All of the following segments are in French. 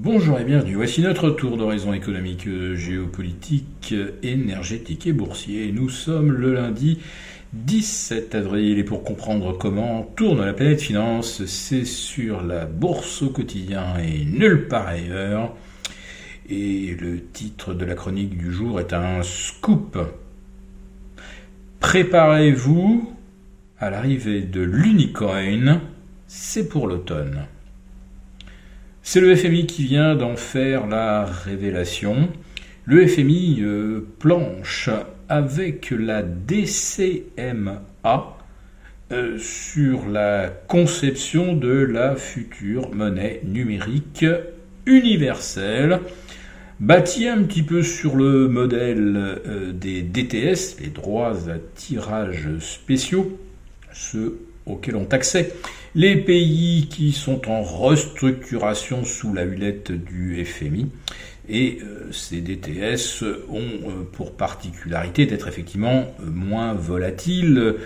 Bonjour et bienvenue. Voici notre tour d'horizon économique, géopolitique, énergétique et boursier. Nous sommes le lundi 17 avril et pour comprendre comment tourne la planète finance, c'est sur la bourse au quotidien et nulle part ailleurs. Et le titre de la chronique du jour est un scoop. Préparez-vous à l'arrivée de l'unicorn, c'est pour l'automne. C'est le FMI qui vient d'en faire la révélation. Le FMI euh, planche avec la DCMA euh, sur la conception de la future monnaie numérique universelle, bâtie un petit peu sur le modèle euh, des DTS, les droits à tirage spéciaux, auxquels ont accès les pays qui sont en restructuration sous la hulette du FMI. Et euh, ces DTS ont euh, pour particularité d'être effectivement euh, moins volatiles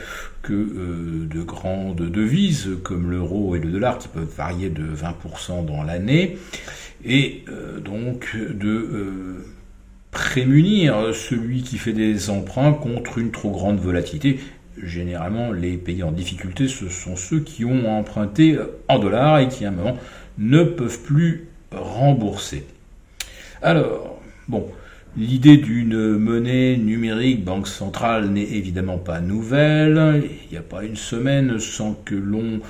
que de grandes devises comme l'euro et le dollar qui peuvent varier de 20% dans l'année et donc de prémunir celui qui fait des emprunts contre une trop grande volatilité généralement, les pays en difficulté, ce sont ceux qui ont emprunté en dollars et qui, à un moment, ne peuvent plus rembourser. Alors, bon, L'idée d'une monnaie numérique banque centrale n'est évidemment pas nouvelle. Il n'y a pas une semaine sans que l'on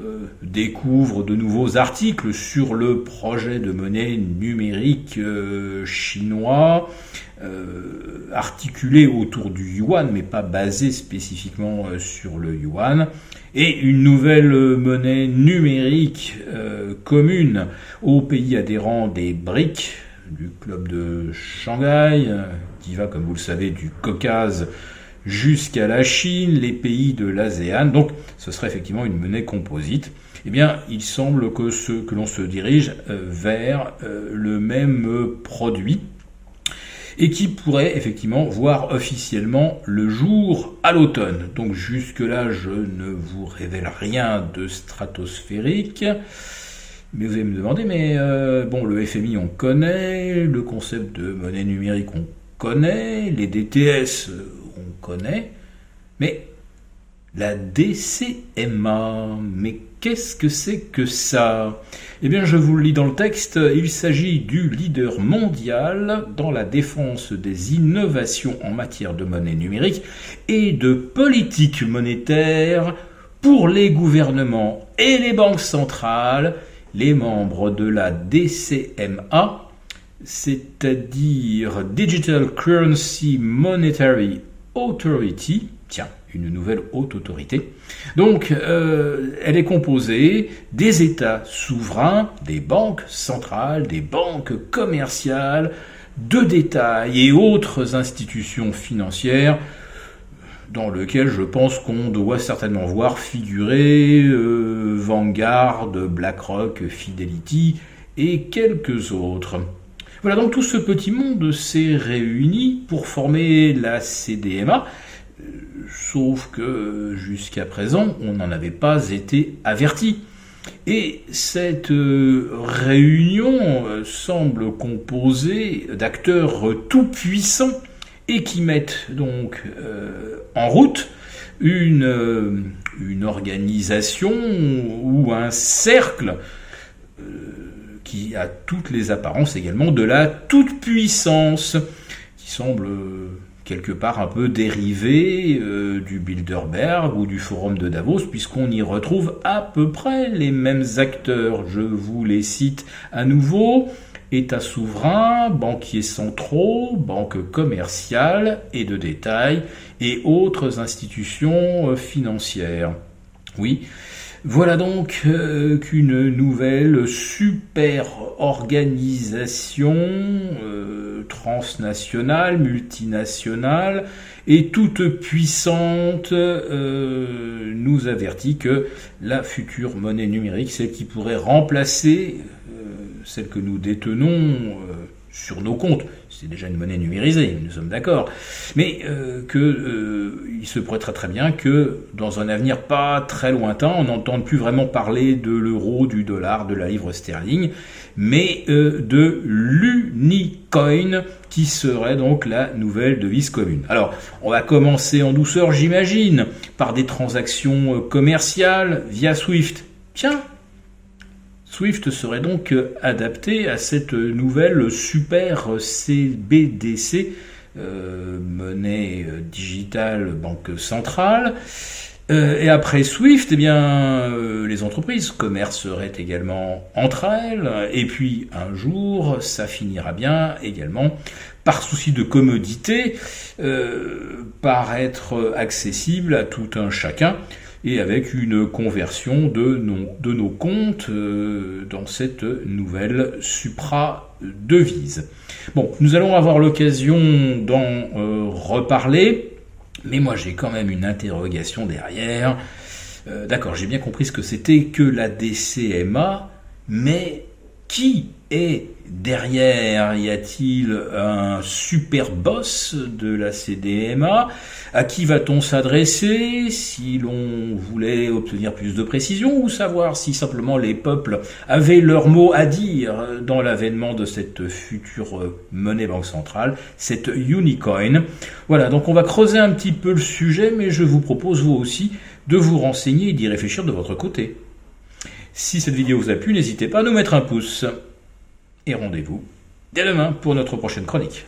euh, découvre de nouveaux articles sur le projet de monnaie numérique euh, chinois, euh, articulé autour du yuan, mais pas basé spécifiquement sur le yuan, et une nouvelle monnaie numérique commune aux pays adhérents des BRICS du club de Shanghai, euh, qui va, comme vous le savez, du Caucase jusqu'à la Chine, les pays de l'ASEAN. Donc, ce serait effectivement une monnaie composite. Eh bien, il semble que, ce, que l'on se dirige euh, vers euh, le même produit et qui pourrait effectivement voir officiellement le jour à l'automne. Donc jusque-là, je ne vous révèle rien de stratosphérique. Mais vous allez me demander, mais euh, bon, le FMI on connaît, le concept de monnaie numérique on connaît, les DTS euh, on connaît, mais la DCMA, mais qu'est-ce que c'est que ça? Eh bien, je vous le lis dans le texte, il s'agit du leader mondial dans la défense des innovations en matière de monnaie numérique et de politique monétaire pour les gouvernements et les banques centrales les membres de la DCMA, c'est-à-dire Digital Currency Monetary Authority, tiens, une nouvelle haute autorité. Donc, euh, elle est composée des États souverains, des banques centrales, des banques commerciales, de détail et autres institutions financières dans lequel je pense qu'on doit certainement voir figurer euh, Vanguard, BlackRock, Fidelity et quelques autres. Voilà, donc tout ce petit monde s'est réuni pour former la CDMA, euh, sauf que jusqu'à présent, on n'en avait pas été averti. Et cette euh, réunion semble composée d'acteurs tout puissants et qui mettent donc euh, en route une, euh, une, organisation ou un cercle euh, qui a toutes les apparences également de la toute-puissance, qui semble quelque part un peu dérivé du Bilderberg ou du Forum de Davos, puisqu'on y retrouve à peu près les mêmes acteurs. Je vous les cite à nouveau. États souverains, banquiers centraux, banques commerciales et de détail et autres institutions euh, financières. Oui, voilà donc euh, qu'une nouvelle super organisation euh, transnationale, multinationale et toute puissante nous avertit que la future monnaie numérique, celle qui pourrait remplacer celle que nous détenons euh, sur nos comptes. C'est déjà une monnaie numérisée, nous sommes d'accord. Mais euh, euh, se pourrait très très bien que dans un avenir pas très lointain, on n'entende plus vraiment parler de l'euro, du dollar, de la livre sterling, mais euh, de l'unicoin qui serait donc la nouvelle devise commune. Alors, on va commencer en douceur, j'imagine, par des transactions commerciales via Swift. Tiens, Swift serait donc adapté à cette nouvelle super CBDC, euh, monnaie digitale banque centrale. Euh, et après Swift, eh bien, euh, les entreprises commerceraient également entre elles. Et puis un jour, ça finira bien également par souci de commodité, par être accessible à tout un chacun et avec une conversion de nos, comptes euh, dans cette nouvelle supra-devise. Bon, nous allons avoir l'occasion d'en euh, reparler, mais moi j'ai quand même une interrogation derrière. Euh, d'accord, j'ai bien compris ce que c'était que la DCMA, mais qui est derrière? Y a-t-il un super boss de la CDMA À qui va-t-on s'adresser si l'on voulait obtenir plus de précision ou savoir si simplement les peuples avaient leur mot à dire dans l'avènement de cette future monnaie banque centrale, cette Unicoin? Voilà, donc on va creuser un petit peu le sujet, mais je vous propose vous aussi de vous renseigner et d'y réfléchir de votre côté. Si cette vidéo vous a plu, n'hésitez pas à nous mettre un pouce et rendez-vous dès demain pour notre prochaine chronique.